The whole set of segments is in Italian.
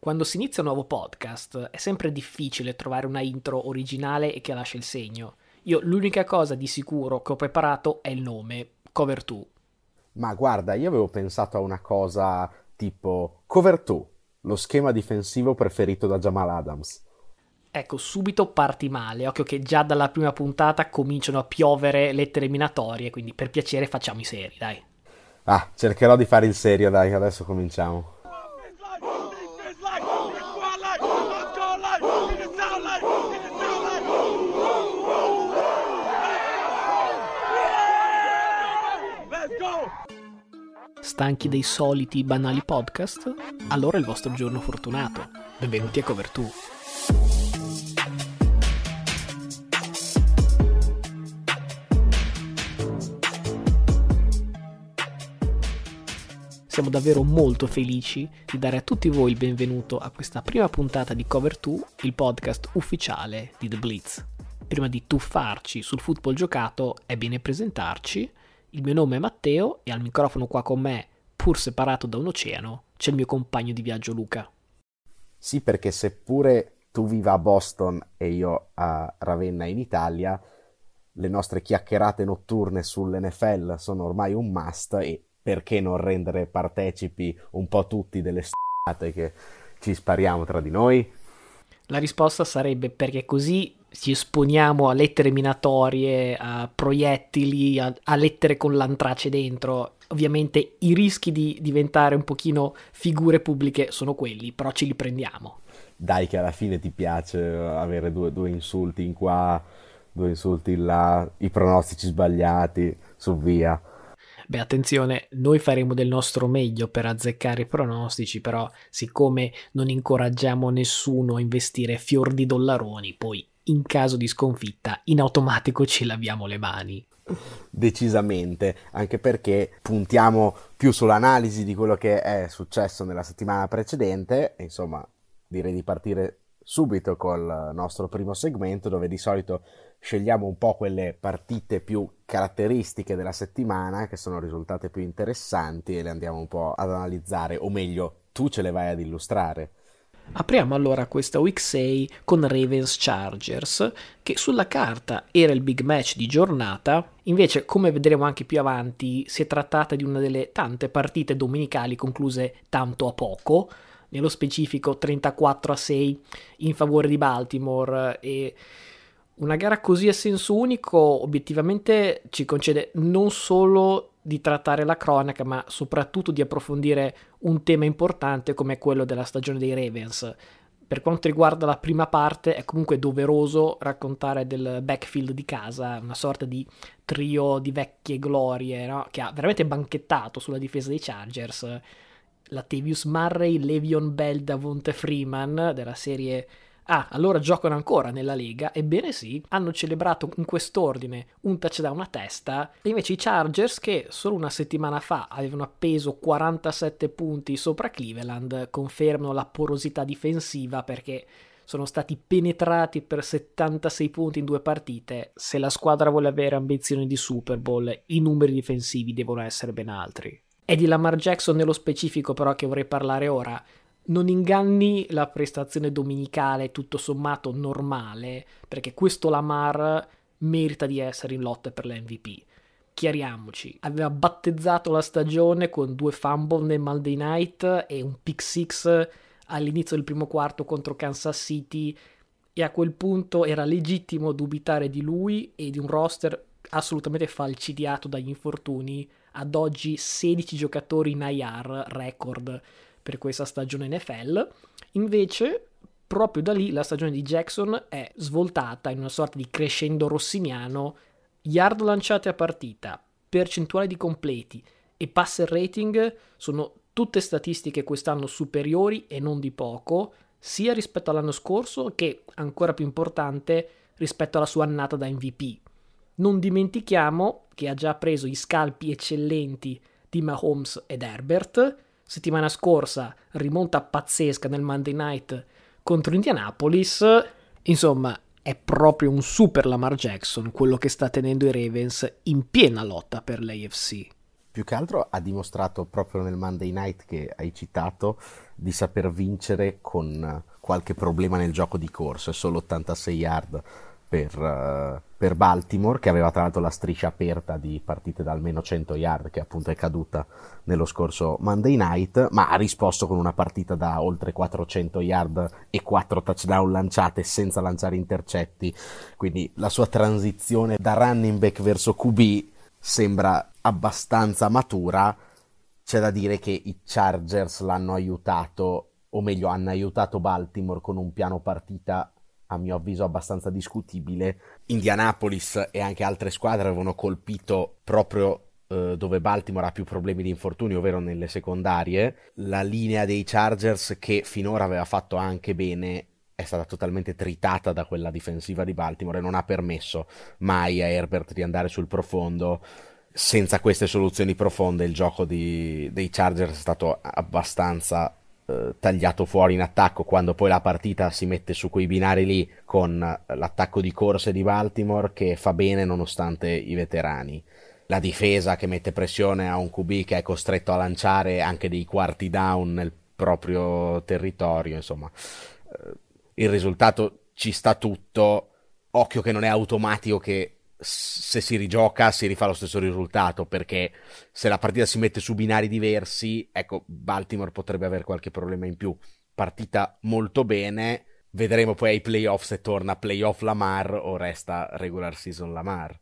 Quando si inizia un nuovo podcast è sempre difficile trovare una intro originale e che lascia il segno. Io l'unica cosa di sicuro che ho preparato è il nome, Cover 2. Ma guarda, io avevo pensato a una cosa tipo Cover 2, lo schema difensivo preferito da Jamal Adams. Ecco, subito parti male. Occhio che già dalla prima puntata cominciano a piovere lettere minatorie, quindi per piacere facciamo i seri, dai. Ah, cercherò di fare il serio, dai, adesso cominciamo. Stanchi dei soliti banali podcast? Allora è il vostro giorno fortunato. Benvenuti a Cover 2. Siamo davvero molto felici di dare a tutti voi il benvenuto a questa prima puntata di Cover 2, il podcast ufficiale di The Blitz. Prima di tuffarci sul football giocato è bene presentarci il mio nome è Matteo e al microfono qua con me, pur separato da un oceano, c'è il mio compagno di viaggio Luca. Sì, perché seppure tu viva a Boston e io a Ravenna in Italia, le nostre chiacchierate notturne sull'NFL sono ormai un must e perché non rendere partecipi un po' tutti delle s***ate che ci spariamo tra di noi? La risposta sarebbe perché così ci esponiamo a lettere minatorie, a proiettili, a, a lettere con l'antrace dentro. Ovviamente i rischi di diventare un pochino figure pubbliche sono quelli, però ce li prendiamo. Dai che alla fine ti piace avere due, due insulti in qua, due insulti in là, i pronostici sbagliati, su via. Beh, attenzione, noi faremo del nostro meglio per azzeccare i pronostici, però siccome non incoraggiamo nessuno a investire fior di dollaroni, poi in caso di sconfitta in automatico ci laviamo le mani. Decisamente, anche perché puntiamo più sull'analisi di quello che è successo nella settimana precedente, insomma direi di partire subito col nostro primo segmento dove di solito scegliamo un po' quelle partite più caratteristiche della settimana che sono risultate più interessanti e le andiamo un po' ad analizzare, o meglio, tu ce le vai ad illustrare. Apriamo allora questa Week 6 con Ravens Chargers, che sulla carta era il big match di giornata, invece come vedremo anche più avanti si è trattata di una delle tante partite domenicali concluse tanto a poco, nello specifico 34 a 6 in favore di Baltimore e una gara così a senso unico obiettivamente ci concede non solo di trattare la cronaca, ma soprattutto di approfondire un tema importante come quello della stagione dei Ravens. Per quanto riguarda la prima parte, è comunque doveroso raccontare del backfield di casa, una sorta di trio di vecchie glorie, no? che ha veramente banchettato sulla difesa dei Chargers. La Tavius Murray, Levion Bell, Davonte Freeman della serie Ah, allora giocano ancora nella Lega? Ebbene sì, hanno celebrato in quest'ordine un touchdown a testa e invece i Chargers che solo una settimana fa avevano appeso 47 punti sopra Cleveland confermano la porosità difensiva perché sono stati penetrati per 76 punti in due partite. Se la squadra vuole avere ambizioni di Super Bowl, i numeri difensivi devono essere ben altri. È di Lamar Jackson nello specifico però che vorrei parlare ora non inganni la prestazione domenicale tutto sommato normale, perché questo Lamar merita di essere in lotta per l'MVP. Chiariamoci, aveva battezzato la stagione con due fumble nel Monday Night e un pick six all'inizio del primo quarto contro Kansas City e a quel punto era legittimo dubitare di lui e di un roster assolutamente falcidiato dagli infortuni, ad oggi 16 giocatori in IR record per questa stagione NFL. Invece, proprio da lì la stagione di Jackson è svoltata in una sorta di crescendo rossiniano, yard lanciate a partita, percentuale di completi e passer rating sono tutte statistiche quest'anno superiori e non di poco, sia rispetto all'anno scorso che, ancora più importante, rispetto alla sua annata da MVP. Non dimentichiamo che ha già preso gli scalpi eccellenti di Mahomes ed Herbert, settimana scorsa rimonta pazzesca nel Monday Night contro Indianapolis. Insomma, è proprio un super Lamar Jackson quello che sta tenendo i Ravens in piena lotta per l'AFC. più che altro ha dimostrato proprio nel Monday Night che hai citato di saper vincere con qualche problema nel gioco di corsa, solo 86 yard per, uh, per, Baltimore, che aveva tra l'altro la striscia aperta di partite da almeno 100 yard, che appunto è caduta nello scorso Monday Night, ma ha risposto con una partita da oltre 400 yard e 4 touchdown lanciate senza lanciare intercetti, quindi la sua transizione da running back verso QB sembra abbastanza matura, c'è da dire che i Chargers l'hanno aiutato, o meglio hanno aiutato Baltimore con un piano partita a mio avviso abbastanza discutibile. Indianapolis e anche altre squadre avevano colpito proprio eh, dove Baltimore ha più problemi di infortuni, ovvero nelle secondarie. La linea dei Chargers che finora aveva fatto anche bene è stata totalmente tritata da quella difensiva di Baltimore e non ha permesso mai a Herbert di andare sul profondo. Senza queste soluzioni profonde il gioco di, dei Chargers è stato abbastanza eh, tagliato fuori in attacco quando poi la partita si mette su quei binari lì con l'attacco di corse di Baltimore che fa bene nonostante i veterani. La difesa che mette pressione a un QB che è costretto a lanciare anche dei quarti down nel proprio territorio, insomma eh, il risultato ci sta tutto. Occhio che non è automatico che se si rigioca si rifà lo stesso risultato perché se la partita si mette su binari diversi, ecco, Baltimore potrebbe avere qualche problema in più. Partita molto bene, vedremo poi ai playoff se torna playoff Lamar o resta regular season Lamar.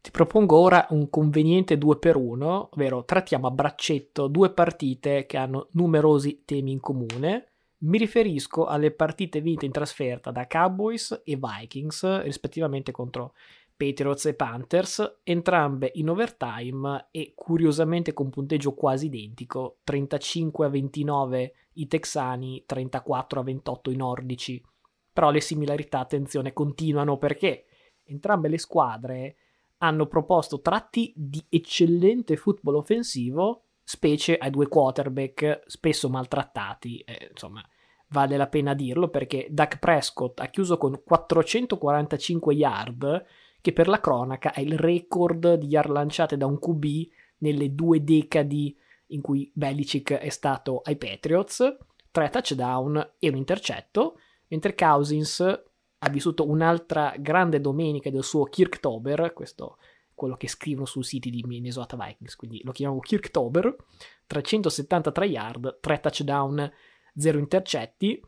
Ti propongo ora un conveniente 2 per 1, ovvero trattiamo a braccetto due partite che hanno numerosi temi in comune mi riferisco alle partite vinte in trasferta da Cowboys e Vikings, rispettivamente contro Patriots e Panthers, entrambe in overtime e curiosamente con punteggio quasi identico, 35 a 29 i texani, 34 a 28 i nordici. Però le similarità, attenzione, continuano perché entrambe le squadre hanno proposto tratti di eccellente football offensivo specie ai due quarterback spesso maltrattati. Eh, insomma, vale la pena dirlo perché Dak Prescott ha chiuso con 445 yard, che per la cronaca è il record di yard lanciate da un QB nelle due decadi in cui Belichick è stato ai Patriots, tre touchdown e un intercetto, mentre Cousins ha vissuto un'altra grande domenica del suo Kirktober, questo quello che scrivono sul sito di Minnesota Vikings, quindi lo chiamiamo Kirktober, 373 yard, 3 touchdown, 0 intercetti.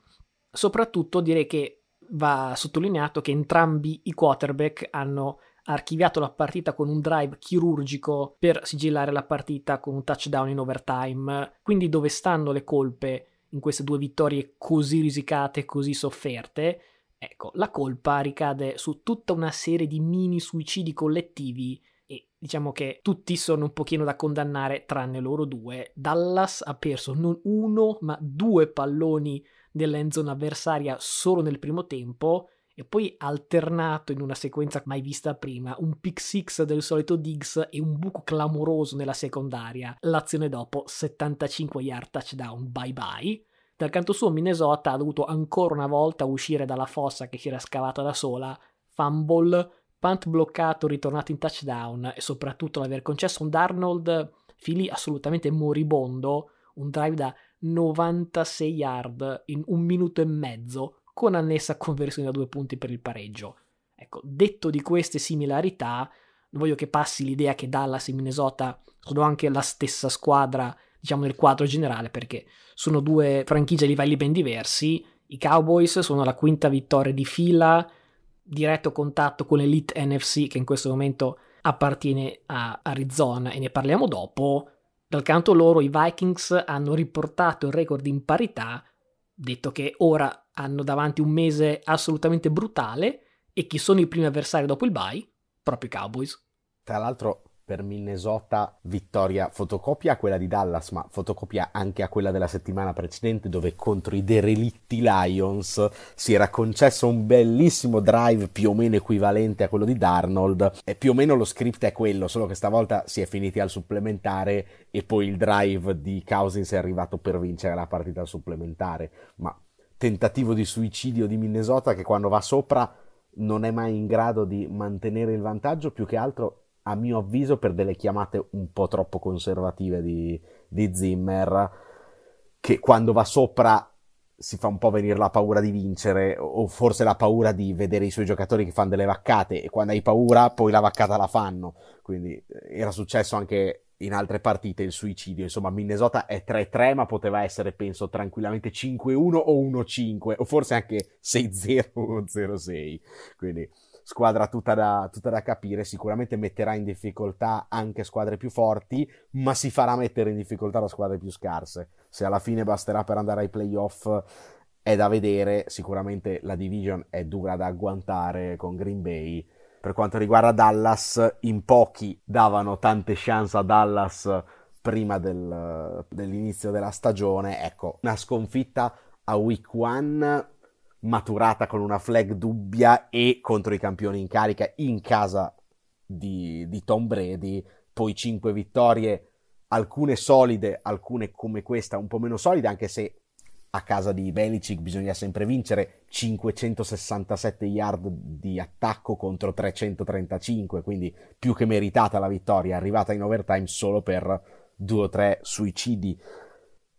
Soprattutto direi che va sottolineato che entrambi i quarterback hanno archiviato la partita con un drive chirurgico per sigillare la partita con un touchdown in overtime. Quindi dove stanno le colpe in queste due vittorie così risicate, così sofferte? Ecco, la colpa ricade su tutta una serie di mini suicidi collettivi e diciamo che tutti sono un pochino da condannare tranne loro due. Dallas ha perso non uno ma due palloni nell'end zone avversaria solo nel primo tempo e poi alternato in una sequenza mai vista prima, un pick six del solito Diggs e un buco clamoroso nella secondaria. L'azione dopo 75 yard touchdown, bye bye. Dal canto suo Minnesota ha dovuto ancora una volta uscire dalla fossa che si era scavata da sola, fumble, punt bloccato, ritornato in touchdown e soprattutto l'aver concesso un Darnold fili assolutamente moribondo, un drive da 96 yard in un minuto e mezzo con annessa conversione da due punti per il pareggio. Ecco, detto di queste similarità, non voglio che passi l'idea che Dallas e Minnesota sono anche la stessa squadra diciamo nel quadro generale perché sono due franchigie a livelli ben diversi. I Cowboys sono la quinta vittoria di fila, diretto contatto con l'Elite NFC che in questo momento appartiene a Arizona e ne parliamo dopo. Dal canto loro i Vikings hanno riportato il record in parità, detto che ora hanno davanti un mese assolutamente brutale e chi sono i primi avversari dopo il bye? Proprio i Cowboys. Tra l'altro per Minnesota vittoria fotocopia a quella di Dallas, ma fotocopia anche a quella della settimana precedente dove contro i derelitti Lions si era concesso un bellissimo drive più o meno equivalente a quello di Darnold e più o meno lo script è quello, solo che stavolta si è finiti al supplementare e poi il drive di Cousins è arrivato per vincere la partita al supplementare, ma tentativo di suicidio di Minnesota che quando va sopra non è mai in grado di mantenere il vantaggio, più che altro a mio avviso per delle chiamate un po' troppo conservative di, di Zimmer, che quando va sopra si fa un po' venire la paura di vincere o forse la paura di vedere i suoi giocatori che fanno delle vaccate e quando hai paura poi la vaccata la fanno. Quindi eh, era successo anche in altre partite il suicidio. Insomma, Minnesota è 3-3, ma poteva essere, penso, tranquillamente 5-1 o 1-5, o forse anche 6-0 o 0-6. Quindi squadra tutta da, tutta da, capire, sicuramente metterà in difficoltà anche squadre più forti, ma si farà mettere in difficoltà da squadre più scarse. Se alla fine basterà per andare ai playoff è da vedere, sicuramente la division è dura da agguantare con Green Bay. Per quanto riguarda Dallas, in pochi davano tante chance a Dallas prima del, dell'inizio della stagione. Ecco, una sconfitta a week one maturata con una flag dubbia e contro i campioni in carica in casa di, di Tom Brady, poi cinque vittorie, alcune solide, alcune come questa un po' meno solide, anche se a casa di Belichick bisogna sempre vincere 567 yard di attacco contro 335, quindi più che meritata la vittoria, arrivata in overtime solo per due o tre suicidi.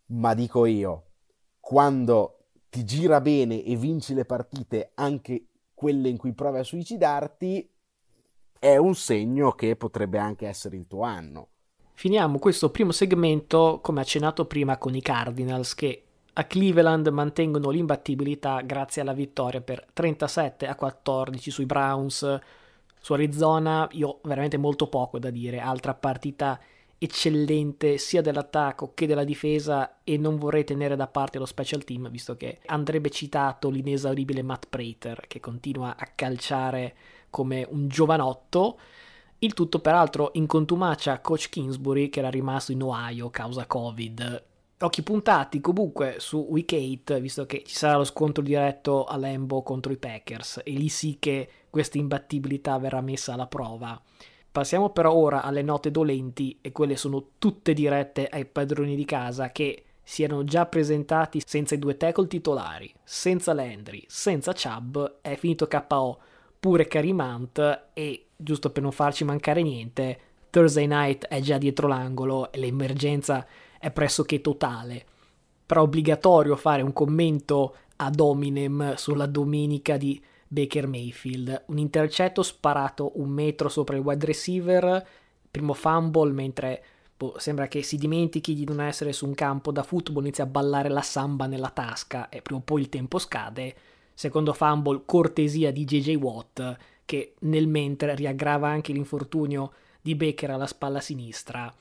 Ma dico io, quando ti gira bene e vinci le partite, anche quelle in cui provi a suicidarti, è un segno che potrebbe anche essere il tuo anno. Finiamo questo primo segmento, come accennato prima, con i Cardinals che a Cleveland mantengono l'imbattibilità grazie alla vittoria per 37 a 14 sui Browns. Su Arizona io veramente molto poco da dire, altra partita eccellente sia dell'attacco che della difesa e non vorrei tenere da parte lo special team visto che andrebbe citato l'inesauribile Matt Prater che continua a calciare come un giovanotto. Il tutto peraltro in contumacia coach Kingsbury che era rimasto in Ohio causa covid. Occhi puntati comunque su Week 8 visto che ci sarà lo scontro diretto a Lambo contro i Packers e lì sì che questa imbattibilità verrà messa alla prova Passiamo però ora alle note dolenti e quelle sono tutte dirette ai padroni di casa che si erano già presentati senza i due tackle titolari, senza Landry, senza Chubb, è finito KO pure Karimant e, giusto per non farci mancare niente, Thursday Night è già dietro l'angolo e l'emergenza è pressoché totale. Però è obbligatorio fare un commento ad hominem sulla domenica di Baker Mayfield. Un intercetto sparato un metro sopra il wide receiver, primo fumble mentre boh, sembra che si dimentichi di non essere su un campo da football, inizia a ballare la samba nella tasca e prima o poi il tempo scade. Secondo fumble, cortesia di JJ Watt che nel mentre riaggrava anche l'infortunio di Baker alla spalla sinistra.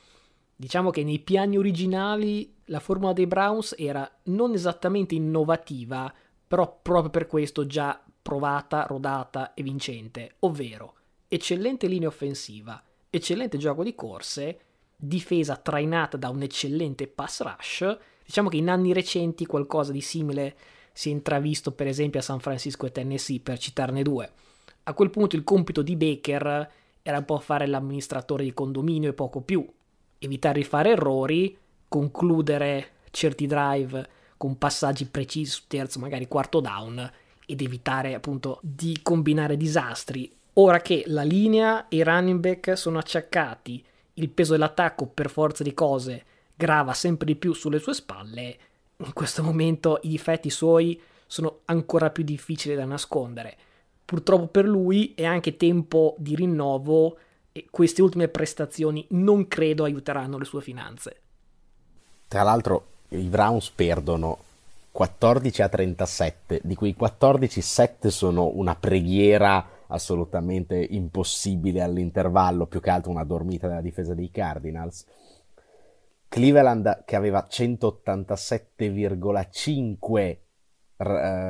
Diciamo che nei piani originali la formula dei Browns era non esattamente innovativa, però proprio per questo già provata, rodata e vincente, ovvero eccellente linea offensiva, eccellente gioco di corse, difesa trainata da un eccellente pass rush. Diciamo che in anni recenti qualcosa di simile si è intravisto per esempio a San Francisco e Tennessee, per citarne due. A quel punto il compito di Baker era un po' fare l'amministratore di condominio e poco più, evitare di fare errori, concludere certi drive con passaggi precisi su terzo, magari quarto down ed evitare appunto di combinare disastri. Ora che la linea e i running back sono acciaccati, il peso dell'attacco per forza di cose grava sempre di più sulle sue spalle, in questo momento i difetti suoi sono ancora più difficili da nascondere. Purtroppo per lui è anche tempo di rinnovo e queste ultime prestazioni non credo aiuteranno le sue finanze. Tra l'altro i Browns perdono 14 a 37, di cui 14 7 sono una preghiera assolutamente impossibile all'intervallo, più che altro una dormita della difesa dei Cardinals. Cleveland che aveva 187,5 uh,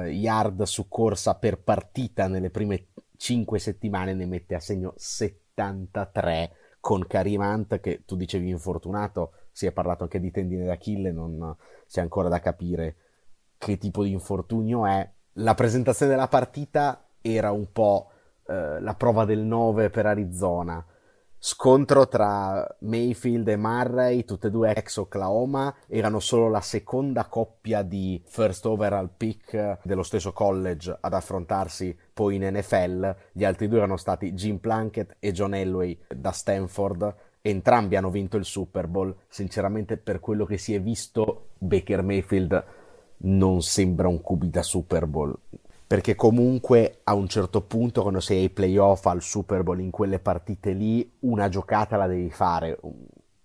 yard su corsa per partita nelle prime 5 settimane ne mette a segno 73 con Karim Hunt che tu dicevi infortunato, si è parlato anche di tendine d'Achille, non c'è ancora da capire che tipo di infortunio è. La presentazione della partita era un po' eh, la prova del 9 per Arizona. scontro tra Mayfield e Murray, tutte e due ex Oklahoma, erano solo la seconda coppia di first overall pick dello stesso college ad affrontarsi poi in NFL. Gli altri due erano stati Jim Plunkett e John Elway da Stanford. Entrambi hanno vinto il Super Bowl. Sinceramente, per quello che si è visto, Baker Mayfield non sembra un QB da Super Bowl. Perché comunque a un certo punto quando sei ai playoff al Super Bowl in quelle partite lì una giocata la devi fare.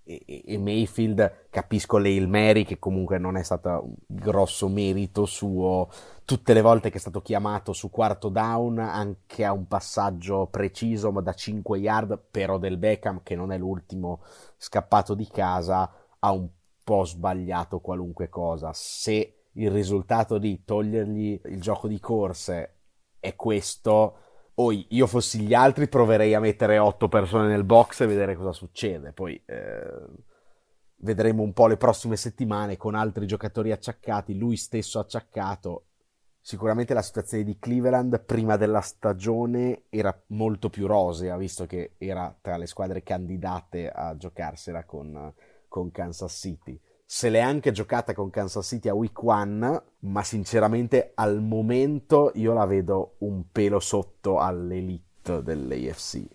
E, Mayfield capisco l'Hail Mary che comunque non è stato un grosso merito suo. Tutte le volte che è stato chiamato su quarto down anche a un passaggio preciso ma da 5 yard però del Beckham che non è l'ultimo scappato di casa ha un po' sbagliato qualunque cosa. Se il risultato di togliergli il gioco di corse è questo, poi io fossi gli altri proverei a mettere otto persone nel box e vedere cosa succede. Poi eh, vedremo un po' le prossime settimane con altri giocatori acciaccati, lui stesso acciaccato. Sicuramente la situazione di Cleveland prima della stagione era molto più rosea, visto che era tra le squadre candidate a giocarsela con, con Kansas City se l'è anche giocata con Kansas City a week one, ma sinceramente al momento io la vedo un pelo sotto all'elite dell'AFC.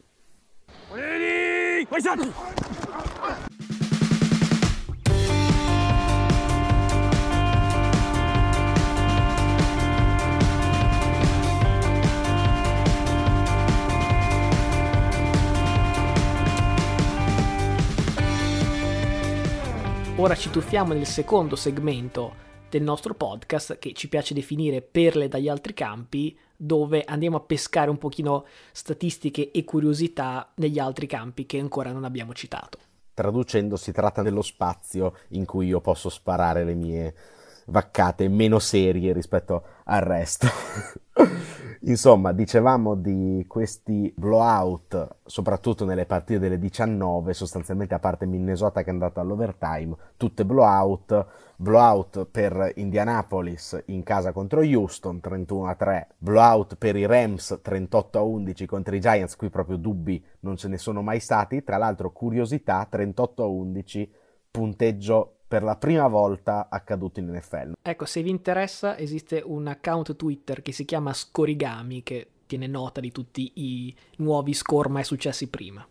Ora ci tuffiamo nel secondo segmento del nostro podcast che ci piace definire perle dagli altri campi, dove andiamo a pescare un pochino statistiche e curiosità negli altri campi che ancora non abbiamo citato. Traducendo si tratta dello spazio in cui io posso sparare le mie vaccate meno serie rispetto al resto. Insomma, dicevamo di questi blowout, soprattutto nelle partite delle 19, sostanzialmente a parte Minnesota che è andato all'overtime, tutte blowout, blowout per Indianapolis in casa contro Houston 31-3, blowout per i Rams 38-11 contro i Giants, qui proprio dubbi non ce ne sono mai stati, tra l'altro curiosità 38-11 punteggio per la prima volta accaduto in NFL. Ecco, se vi interessa, esiste un account Twitter che si chiama Scorigami che tiene nota di tutti i nuovi score mai successi prima.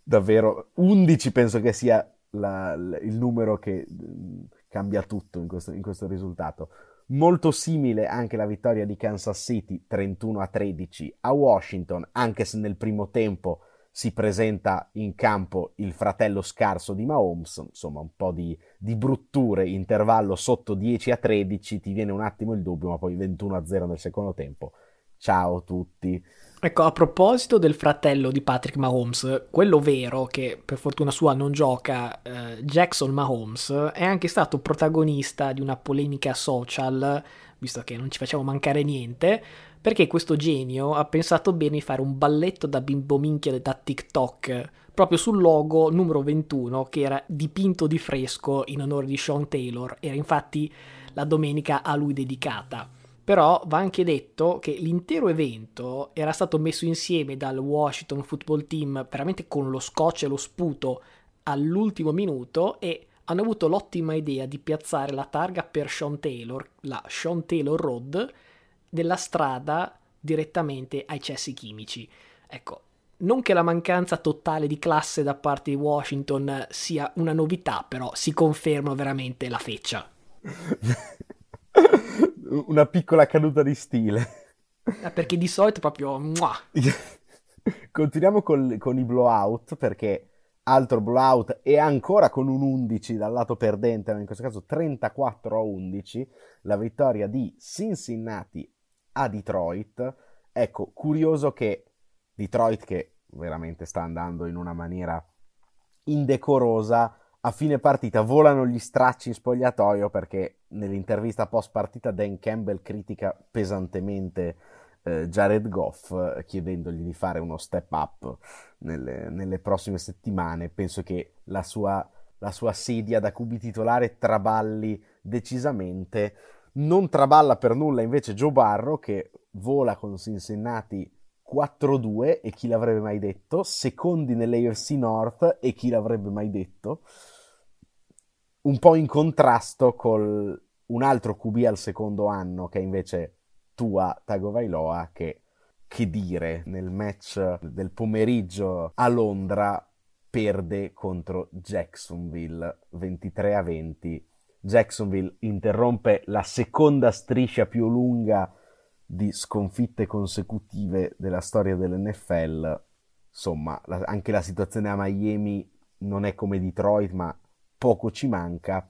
Davvero, 11 penso che sia la, il numero che mm, cambia tutto in questo, in questo risultato. Molto simile anche la vittoria di Kansas City 31 a 13 a Washington, anche se nel primo tempo si presenta in campo il fratello scarso di Mahomes, insomma un po' di, di, brutture, intervallo sotto 10 a 13, ti viene un attimo il dubbio, ma poi 21 a 0 nel secondo tempo. Ciao a tutti. Ecco, a proposito del fratello di Patrick Mahomes, quello vero che per fortuna sua non gioca, eh, Jackson Mahomes, è anche stato protagonista di una polemica social, visto che non ci facciamo mancare niente, perché questo genio ha pensato bene di fare un balletto da bimbo minchia da TikTok proprio sul logo numero 21 che era dipinto di fresco in onore di Sean Taylor, era infatti la domenica a lui dedicata. Però va anche detto che l'intero evento era stato messo insieme dal Washington Football Team veramente con lo scotch e lo sputo all'ultimo minuto e hanno avuto l'ottima idea di piazzare la targa per Sean Taylor, la Sean Taylor Road, della strada direttamente ai cessi chimici. Ecco, non che la mancanza totale di classe da parte di Washington sia una novità, però si conferma veramente la feccia. una piccola caduta di stile. Eh, perché di solito proprio... Continuiamo con, con i blowout perché altro blowout e ancora con un 11 dal lato perdente, in questo caso 34 a 11, la vittoria di Cincinnati a Detroit. Ecco, curioso che Detroit, che veramente sta andando in una maniera indecorosa, a fine partita volano gli stracci in spogliatoio perché nell'intervista post partita Dan Campbell critica pesantemente eh, Jared Goff chiedendogli di fare uno step up nelle, nelle prossime settimane. Penso che la sua, la sua sedia da cubi titolare traballi decisamente non traballa per nulla invece Joe Barro che vola con Cincinnati 4-2 e chi l'avrebbe mai detto, secondi nell'AFC North e chi l'avrebbe mai detto, un po' in contrasto con un altro QB al secondo anno che è invece Tua Tagovailoa che, che dire, nel match del pomeriggio a Londra perde contro Jacksonville 23 a 20. Jacksonville interrompe la seconda striscia più lunga di sconfitte consecutive della storia dell'NFL. Insomma, la, anche la situazione a Miami non è come Detroit, ma poco ci manca.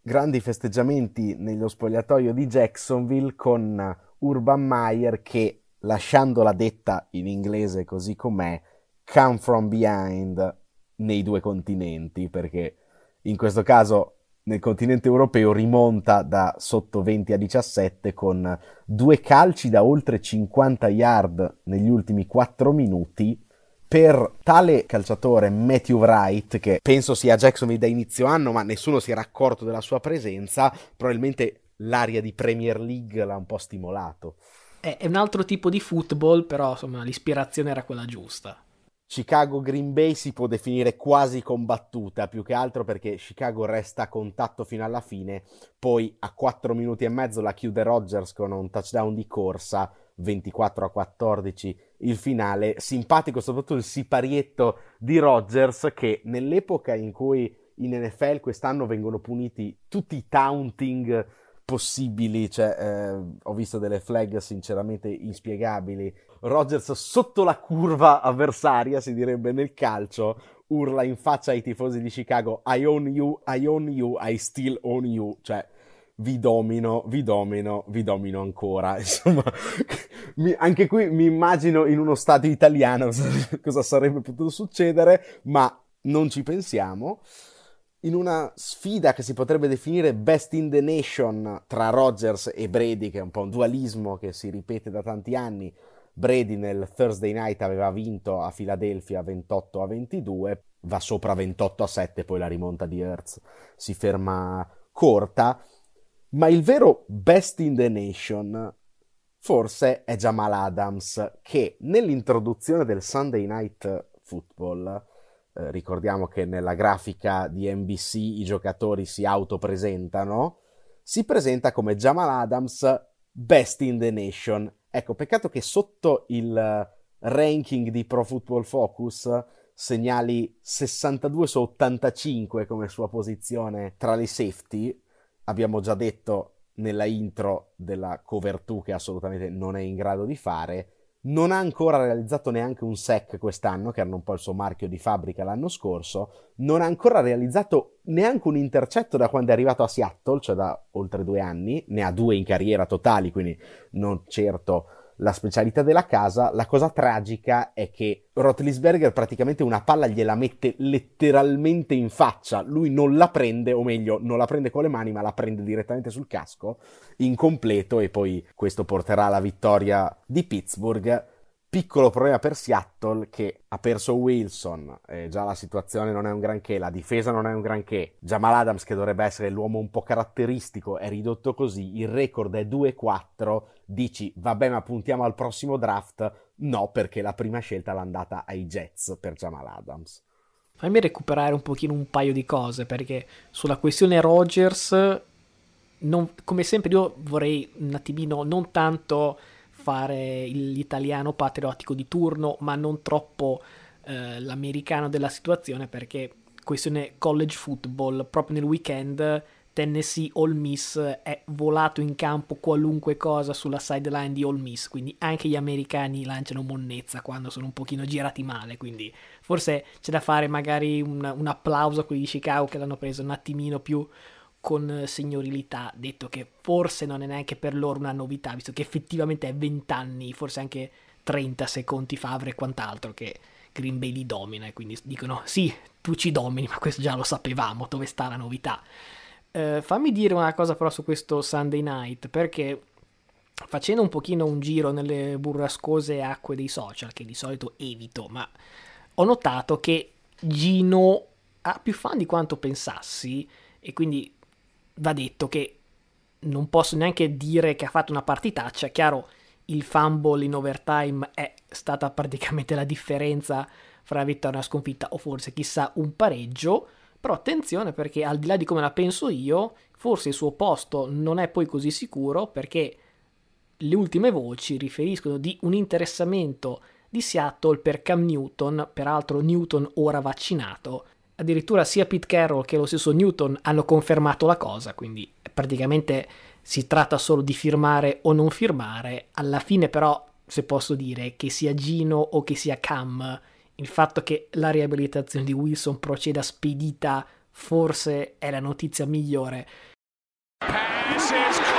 Grandi festeggiamenti nello spogliatoio di Jacksonville con Urban Meyer che, lasciandola detta in inglese così com'è, come from behind nei due continenti, perché in questo caso nel continente europeo rimonta da sotto 20 a 17 con due calci da oltre 50 yard negli ultimi 4 minuti per tale calciatore Matthew Wright, che penso sia Jacksonville da inizio anno, ma nessuno si era accorto della sua presenza, probabilmente l'aria di Premier League l'ha un po' stimolato. È un altro tipo di football, però insomma l'ispirazione era quella giusta. Chicago Green Bay si può definire quasi combattuta, più che altro perché Chicago resta a contatto fino alla fine, poi a 4 minuti e mezzo la chiude Rodgers con un touchdown di corsa, 24 a 14 il finale, simpatico soprattutto il siparietto di Rodgers che nell'epoca in cui in NFL quest'anno vengono puniti tutti i taunting possibili, cioè eh, ho visto delle flag sinceramente inspiegabili Rodgers sotto la curva avversaria, si direbbe nel calcio, urla in faccia ai tifosi di Chicago I own you, I own you, I still own you, cioè vi domino, vi domino, vi domino ancora. Insomma, mi, anche qui mi immagino in uno stadio italiano cosa sarebbe potuto succedere, ma non ci pensiamo. In una sfida che si potrebbe definire best in the nation tra Rodgers e Brady, che è un po' un dualismo che si ripete da tanti anni, Brady nel Thursday night aveva vinto a Filadelfia 28 a 22, va sopra 28 a 7, poi la rimonta di Hertz si ferma corta, ma il vero best in the nation forse è Jamal Adams che nell'introduzione del Sunday Night Football eh, ricordiamo che nella grafica di NBC i giocatori si autopresentano, si presenta come Jamal Adams best in the nation Ecco, peccato che sotto il ranking di Pro Football Focus segnali 62 su 85 come sua posizione tra le safety. Abbiamo già detto nella intro della cover 2 che assolutamente non è in grado di fare non ha ancora realizzato neanche un sec quest'anno, che era un po' il suo marchio di fabbrica l'anno scorso, non ha ancora realizzato neanche un intercetto da quando è arrivato a Seattle, cioè da oltre due anni, ne ha due in carriera totali, quindi non certo la specialità della casa. La cosa tragica è che Rotlisberger praticamente una palla gliela mette letteralmente in faccia. Lui non la prende, o meglio, non la prende con le mani, ma la prende direttamente sul casco, incompleto, e poi questo porterà alla vittoria di Pittsburgh. Piccolo problema per Seattle che ha perso Wilson, eh, già la situazione non è un granché, la difesa non è un granché, Jamal Adams che dovrebbe essere l'uomo un po' caratteristico è ridotto così, il record è 2-4, dici vabbè ma puntiamo al prossimo draft, no perché la prima scelta l'ha andata ai Jets per Jamal Adams. Fammi recuperare un pochino un paio di cose perché sulla questione Rogers, non, come sempre io vorrei un attimino non tanto fare l'italiano patriottico di turno, ma non troppo eh, l'americano della situazione, perché questione college football, proprio nel weekend Tennessee All Miss è volato in campo qualunque cosa sulla sideline di All Miss, quindi anche gli americani lanciano monnezza quando sono un pochino girati male, quindi forse c'è da fare magari un, un applauso a quelli di Chicago che l'hanno preso un attimino più con signorilità, detto che forse non è neanche per loro una novità, visto che effettivamente è 20 anni, forse anche 30 secondi Favre e quant'altro che Green Bay li domina e quindi dicono sì, tu ci domini, ma questo già lo sapevamo, dove sta la novità? Eh, fammi dire una cosa però su questo Sunday Night, perché facendo un pochino un giro nelle burrascose acque dei social, che di solito evito, ma ho notato che Gino ha più fan di quanto pensassi e quindi va detto che non posso neanche dire che ha fatto una partitaccia, chiaro il fumble in overtime è stata praticamente la differenza fra vittoria e la sconfitta, o forse chissà un pareggio. Però attenzione perché al di là di come la penso io, forse il suo posto non è poi così sicuro perché le ultime voci riferiscono di un interessamento di Seattle per Cam Newton, peraltro Newton ora vaccinato. Addirittura sia Pete Carroll che lo stesso Newton hanno confermato la cosa, quindi praticamente si tratta solo di firmare o non firmare. Alla fine però, se posso dire, che sia Gino o che sia Cam, il fatto che la riabilitazione di Wilson proceda spedita forse è la notizia migliore. Passes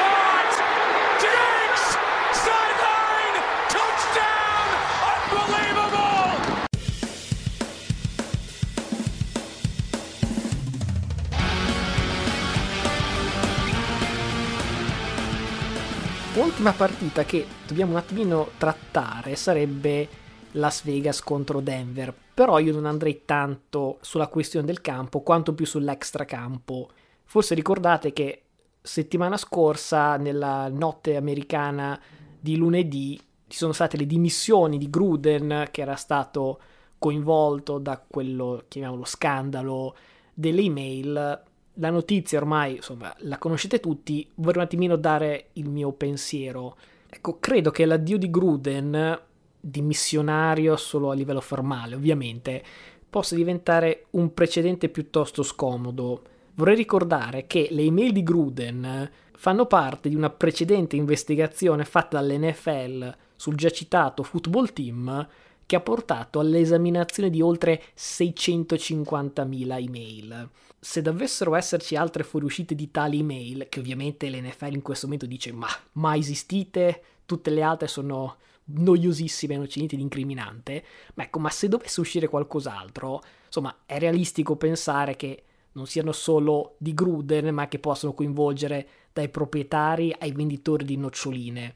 L'ultima partita che dobbiamo un attimino trattare sarebbe Las Vegas contro Denver, però io non andrei tanto sulla questione del campo quanto più sull'extracampo. Forse ricordate che settimana scorsa, nella notte americana di lunedì, ci sono state le dimissioni di Gruden, che era stato coinvolto da quello, chiamiamolo scandalo, delle email la notizia ormai, insomma, la conoscete tutti, vorrei un attimino dare il mio pensiero. Ecco, credo che l'addio di Gruden, di missionario solo a livello formale, ovviamente, possa diventare un precedente piuttosto scomodo. Vorrei ricordare che le email di Gruden fanno parte di una precedente investigazione fatta dall'NFL sul già citato football team che ha portato all'esaminazione di oltre 650.000 email. Se dovessero esserci altre fuoriuscite di tali email, che ovviamente l'NFL in questo momento dice ma mai esistite, tutte le altre sono noiosissime, non c'è niente di incriminante, ma ecco, ma se dovesse uscire qualcos'altro, insomma, è realistico pensare che non siano solo di Gruden, ma che possano coinvolgere dai proprietari ai venditori di noccioline.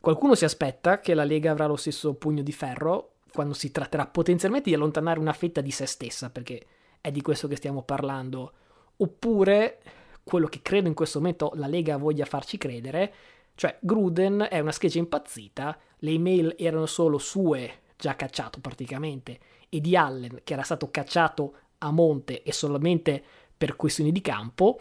Qualcuno si aspetta che la Lega avrà lo stesso pugno di ferro quando si tratterà potenzialmente di allontanare una fetta di se stessa, perché è di questo che stiamo parlando. Oppure quello che credo in questo momento la Lega voglia farci credere, cioè Gruden è una scheggia impazzita, le email erano solo sue, già cacciato praticamente, e di Allen che era stato cacciato a monte e solamente per questioni di campo.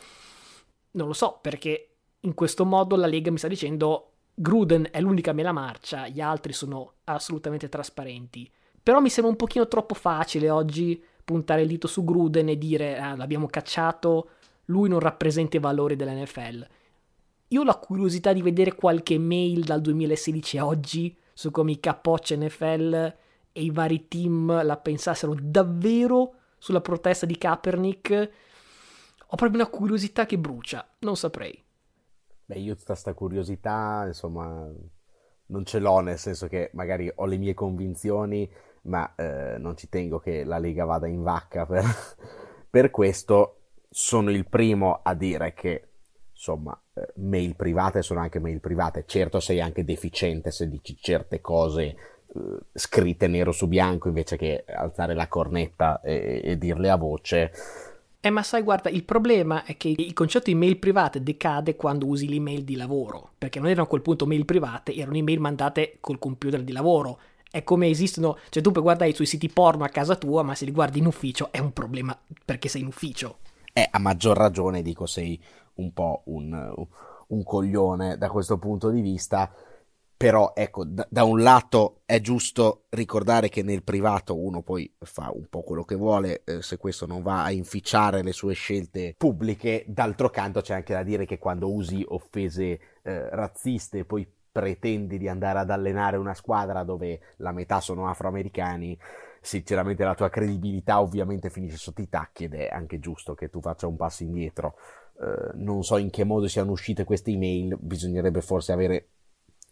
Non lo so perché in questo modo la Lega mi sta dicendo Gruden è l'unica mela marcia, gli altri sono assolutamente trasparenti. Però mi sembra un pochino troppo facile oggi puntare il dito su Gruden e dire ah, l'abbiamo cacciato, lui non rappresenta i valori dell'NFL. Io ho la curiosità di vedere qualche mail dal 2016 a oggi su come i capocci NFL e i vari team la pensassero davvero sulla protesta di Kaepernick. Ho proprio una curiosità che brucia, non saprei. Beh, io tutta questa curiosità, insomma, non ce l'ho, nel senso che magari ho le mie convinzioni, ma eh, non ci tengo che la Lega vada in vacca per, per questo. Sono il primo a dire che, insomma, eh, mail private sono anche mail private. Certo sei anche deficiente se dici certe cose eh, scritte nero su bianco invece che alzare la cornetta e, e dirle a voce eh, ma sai, guarda, il problema è che il concetto di mail private decade quando usi l'email di lavoro, perché non erano a quel punto mail private, erano email mandate col computer di lavoro. È come esistono, cioè tu puoi guardare sui siti porno a casa tua, ma se li guardi in ufficio è un problema perché sei in ufficio. Eh, a maggior ragione dico sei un po' un, un coglione da questo punto di vista però ecco, da, da, un lato è giusto ricordare che nel privato uno poi fa un po' quello che vuole, eh, se questo non va a inficiare le sue scelte pubbliche, d'altro canto c'è anche da dire che quando usi offese eh, razziste poi pretendi di andare ad allenare una squadra dove la metà sono afroamericani, sinceramente la tua credibilità ovviamente finisce sotto i tacchi ed è anche giusto che tu faccia un passo indietro. Uh, non so in che modo siano uscite queste email, bisognerebbe forse avere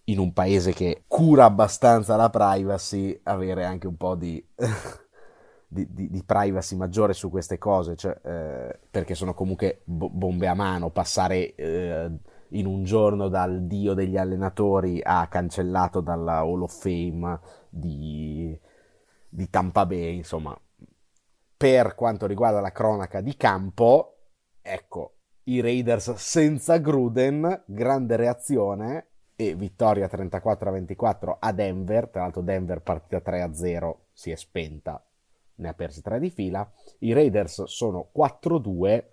in un paese che cura abbastanza la privacy, avere anche un po' di, di, di, di privacy maggiore su queste cose, cioè, eh, perché sono comunque bo- bombe a mano, passare eh, in un giorno dal dio degli allenatori a cancellato dalla Hall of Fame di, di Tampa Bay, insomma, per quanto riguarda la cronaca di campo, ecco, i Raiders senza Gruden, grande reazione, e vittoria 34-24 a Denver, tra l'altro Denver partita 3-0 si è spenta, ne ha persi tre di fila, i Raiders sono 4-2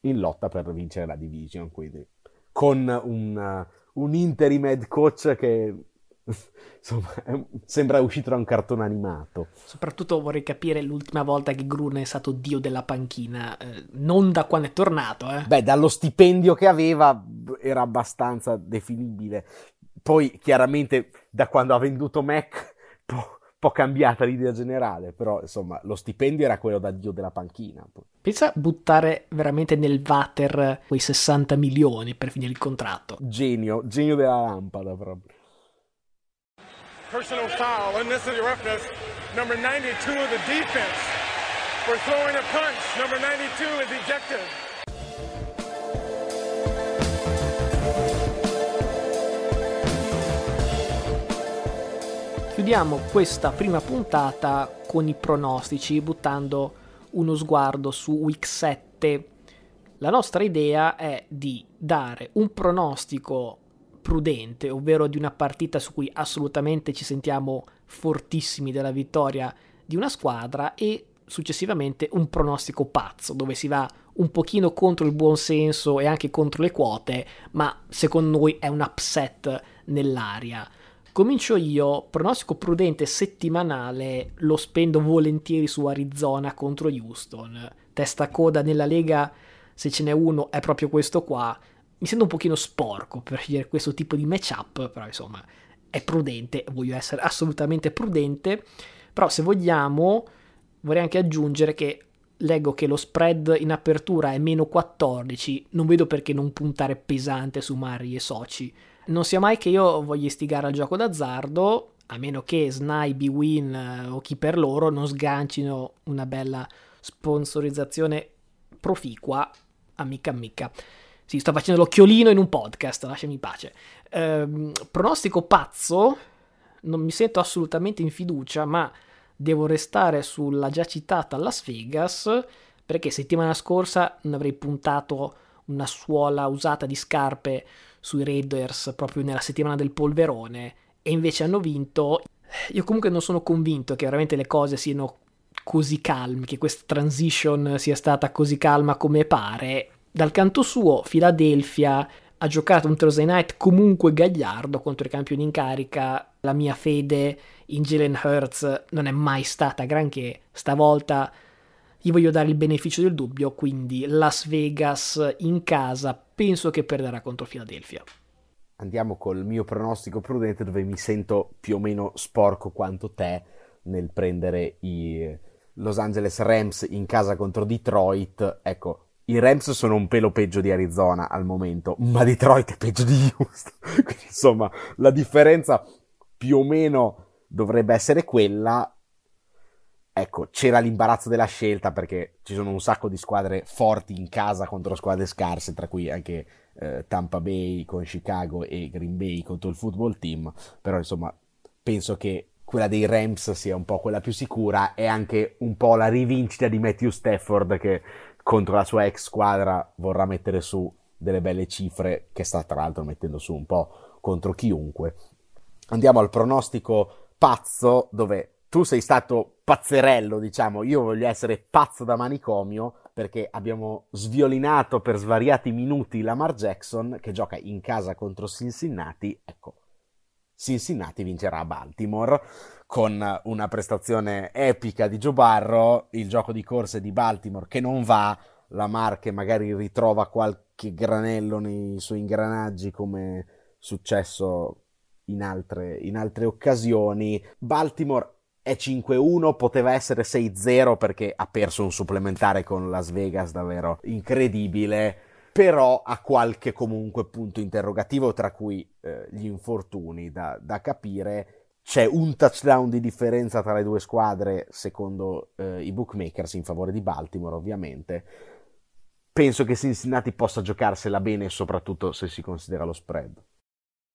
in lotta per vincere la division, quindi con un, un interim head coach che insomma sembra uscito da un cartone animato. Soprattutto vorrei capire l'ultima volta che Gruden è stato dio della panchina, eh, non da quando è tornato. Eh. Beh, dallo stipendio che aveva era abbastanza definibile. Poi chiaramente da quando ha venduto Mac po- po' cambiata l'idea generale, però insomma lo stipendio era quello da dio della panchina. Pensa a buttare veramente nel water quei 60 milioni per finire il contratto. Genio, genio della lampada proprio. Personal foul, unnecessary roughness, number 92 of the defense for throwing a punch. Number 92 is ejected. Chiudiamo questa prima puntata con i pronostici, buttando uno sguardo su Week 7. La nostra idea è di dare un pronostico prudente, ovvero di una partita su cui assolutamente ci sentiamo fortissimi della vittoria di una squadra e successivamente un pronostico pazzo, dove si va un pochino contro il buon senso e anche contro le quote, ma secondo noi è un upset nell'aria. Comincio io, pronostico prudente settimanale, lo spendo volentieri su Arizona contro Houston. Testa coda nella Lega, se ce n'è uno, è proprio questo qua. Mi sento un pochino sporco per scegliere questo tipo di matchup, però insomma è prudente, voglio essere assolutamente prudente. Però se vogliamo, vorrei anche aggiungere che leggo che lo spread in apertura è meno 14, non vedo perché non puntare pesante su Mari e Soci non sia mai che io voglia istigare al gioco d'azzardo, a meno che Snai, Win eh, o chi per loro non sgancino una bella sponsorizzazione proficua, amica amica. Sì, sto facendo l'occhiolino in un podcast, lasciami pace. Ehm, pronostico pazzo, non mi sento assolutamente in fiducia, ma devo restare sulla già citata Las Vegas, perché settimana scorsa non avrei puntato una suola usata di scarpe sui Raiders proprio nella settimana del polverone e invece hanno vinto. Io comunque non sono convinto che veramente le cose siano così calme, che questa transition sia stata così calma come pare. Dal canto suo, Philadelphia ha giocato un Thursday night comunque gagliardo contro i campioni in carica. La mia fede in Jalen Hurts non è mai stata granché. Stavolta gli voglio dare il beneficio del dubbio, quindi Las Vegas in casa penso che perderà contro Philadelphia. Andiamo col mio pronostico prudente dove mi sento più o meno sporco quanto te nel prendere i Los Angeles Rams in casa contro Detroit. Ecco, i Rams sono un pelo peggio di Arizona al momento, ma Detroit è peggio di Houston. Quindi, insomma, la differenza più o meno dovrebbe essere quella ecco, c'era l'imbarazzo della scelta perché ci sono un sacco di squadre forti in casa contro squadre scarse, tra cui anche eh, Tampa Bay con Chicago e Green Bay contro il football team, però insomma penso che quella dei Rams sia un po' quella più sicura e anche un po' la rivincita di Matthew Stafford che contro la sua ex squadra vorrà mettere su delle belle cifre che sta tra l'altro mettendo su un po' contro chiunque. Andiamo al pronostico pazzo dove tu sei stato pazzerello, diciamo, io voglio essere pazzo da manicomio perché abbiamo sviolinato per svariati minuti Lamar Jackson che gioca in casa contro Cincinnati, ecco, Cincinnati vincerà a Baltimore con una prestazione epica di Joe Barro, il gioco di corse di Baltimore che non va, Lamar che magari ritrova qualche granello nei suoi ingranaggi come successo in altre, in altre occasioni. Baltimore è 5-1, poteva essere 6-0 perché ha perso un supplementare con Las Vegas davvero incredibile, però ha qualche comunque punto interrogativo tra cui eh, gli infortuni da, da, capire. C'è un touchdown di differenza tra le due squadre secondo eh, i bookmakers in favore di Baltimore ovviamente. Penso che Cincinnati possa giocarsela bene soprattutto se si considera lo spread.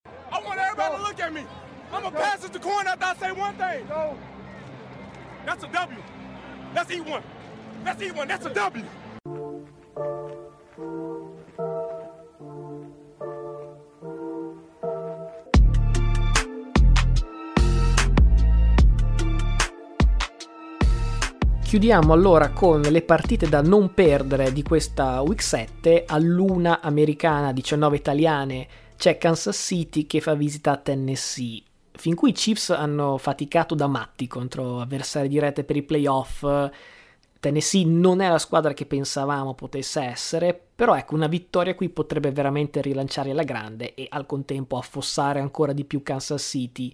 I want everybody to look at me. I'm gonna pass it to corn after I say one thing. No. That's a W. Let's eat one. Let's eat one. That's a W. Chiudiamo allora con le partite da non perdere di questa week 7, all'una americana, 19 italiane, c'è Kansas City che fa visita a Tennessee. Fin qui i Chiefs hanno faticato da matti contro avversari dirette per i playoff. Tennessee non è la squadra che pensavamo potesse essere, però ecco, una vittoria qui potrebbe veramente rilanciare la grande e al contempo affossare ancora di più Kansas City.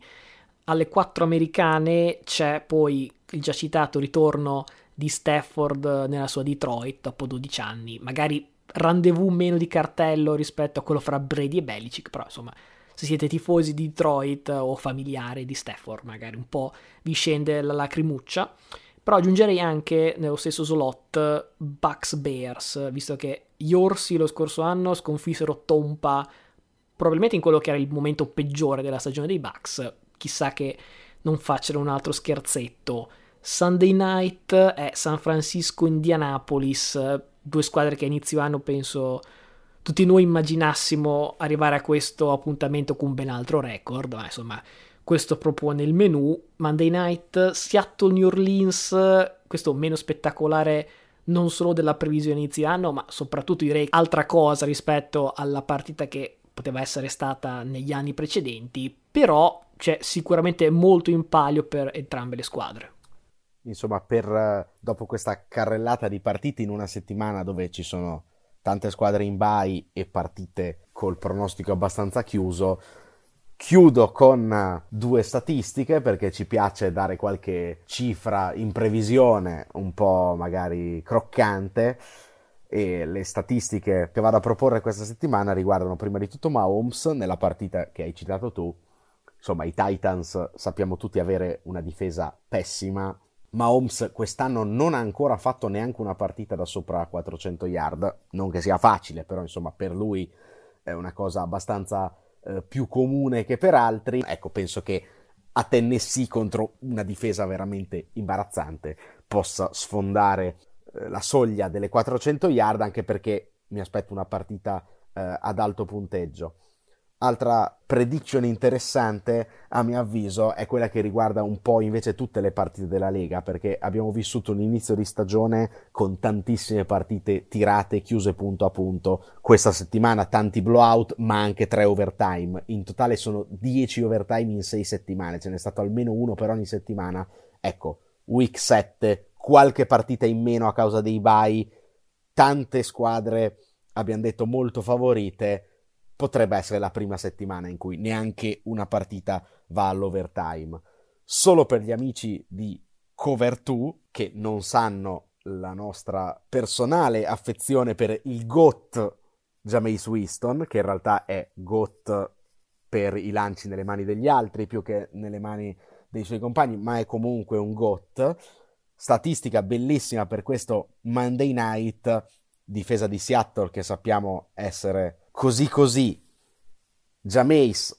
Alle quattro americane c'è poi il già citato ritorno di Stafford nella sua Detroit dopo 12 anni, magari rendezvous meno di cartello rispetto a quello fra Brady e Belichick, però insomma se siete tifosi di Detroit o familiari di Stafford magari un po' vi scende la lacrimuccia. Però aggiungerei anche nello stesso slot Bucks Bears, visto che gli Orsi lo scorso anno sconfissero Tompa probabilmente in quello che era il momento peggiore della stagione dei Bucks. Chissà che non facciano un altro scherzetto. Sunday night è San Francisco Indianapolis, due squadre che a inizio anno penso tutti noi immaginassimo arrivare a questo appuntamento con ben altro record, ma insomma questo propone il menu. Monday night Seattle New Orleans, questo meno spettacolare non solo della previsione inizio anno, ma soprattutto direi altra cosa rispetto alla partita che poteva essere stata negli anni precedenti, però c'è sicuramente molto in palio per entrambe le squadre insomma, per eh, dopo questa carrellata di partite in una settimana dove ci sono tante squadre in bye e partite col pronostico abbastanza chiuso, chiudo con eh, due statistiche perché ci piace dare qualche cifra in previsione un po' magari croccante e le statistiche che vado a proporre questa settimana riguardano prima di tutto Mahomes nella partita che hai citato tu. Insomma, i Titans sappiamo tutti avere una difesa pessima Mahomes quest'anno non ha ancora fatto neanche una partita da sopra 400 yard, non che sia facile, però insomma per lui è una cosa abbastanza eh, più comune che per altri. Ecco, penso che a Tennessee contro una difesa veramente imbarazzante possa sfondare eh, la soglia delle 400 yard, anche perché mi aspetto una partita eh, ad alto punteggio. Altra prediction interessante, a mio avviso, è quella che riguarda un po' invece tutte le partite della Lega, perché abbiamo vissuto un inizio di stagione con tantissime partite tirate, chiuse punto a punto. Questa settimana tanti blowout, ma anche tre overtime. In totale sono 10 overtime in 6 settimane, ce n'è stato almeno uno per ogni settimana. Ecco, week 7, qualche partita in meno a causa dei bye, tante squadre, abbiamo detto, molto favorite potrebbe essere la prima settimana in cui neanche una partita va all'overtime. Solo per gli amici di Cover 2 che non sanno la nostra personale affezione per il GOAT Jameis Winston, che in realtà è GOAT per i lanci nelle mani degli altri più che nelle mani dei suoi compagni, ma è comunque un GOAT. Statistica bellissima per questo Monday Night, difesa di Seattle che sappiamo essere così così Jameis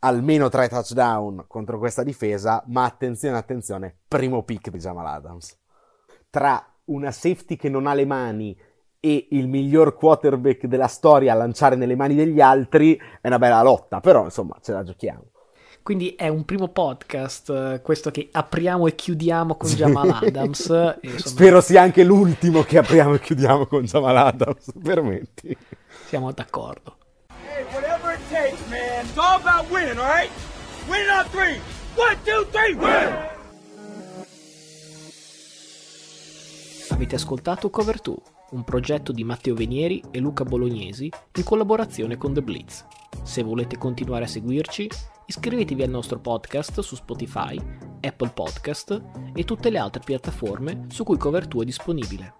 almeno tre touchdown contro questa difesa, ma attenzione, attenzione, primo pick di Jamal Adams. Tra una safety che non ha le mani e il miglior quarterback della storia a lanciare nelle mani degli altri è una bella lotta, però insomma ce la giochiamo. Quindi è un primo podcast, eh, questo che apriamo e chiudiamo con Jamal Adams. e, insomma... Spero sia anche l'ultimo che apriamo e chiudiamo con Jamal Adams, permetti. Siamo d'accordo. Hey, whatever it takes, man. It's all about winning, all right? Winning on three. One, two, three, win! Avete ascoltato Cover 2, un progetto di Matteo Venieri e Luca Bolognesi in collaborazione con The Blitz. Se volete continuare a seguirci, iscrivetevi al nostro podcast su Spotify, Apple Podcast e tutte le altre piattaforme su cui Cover 2 è disponibile.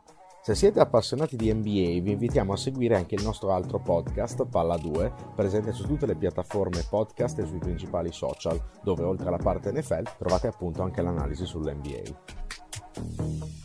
Se siete appassionati di NBA vi invitiamo a seguire anche il nostro altro podcast, Palla 2, presente su tutte le piattaforme podcast e sui principali social, dove oltre alla parte NFL trovate appunto anche l'analisi sull'NBA.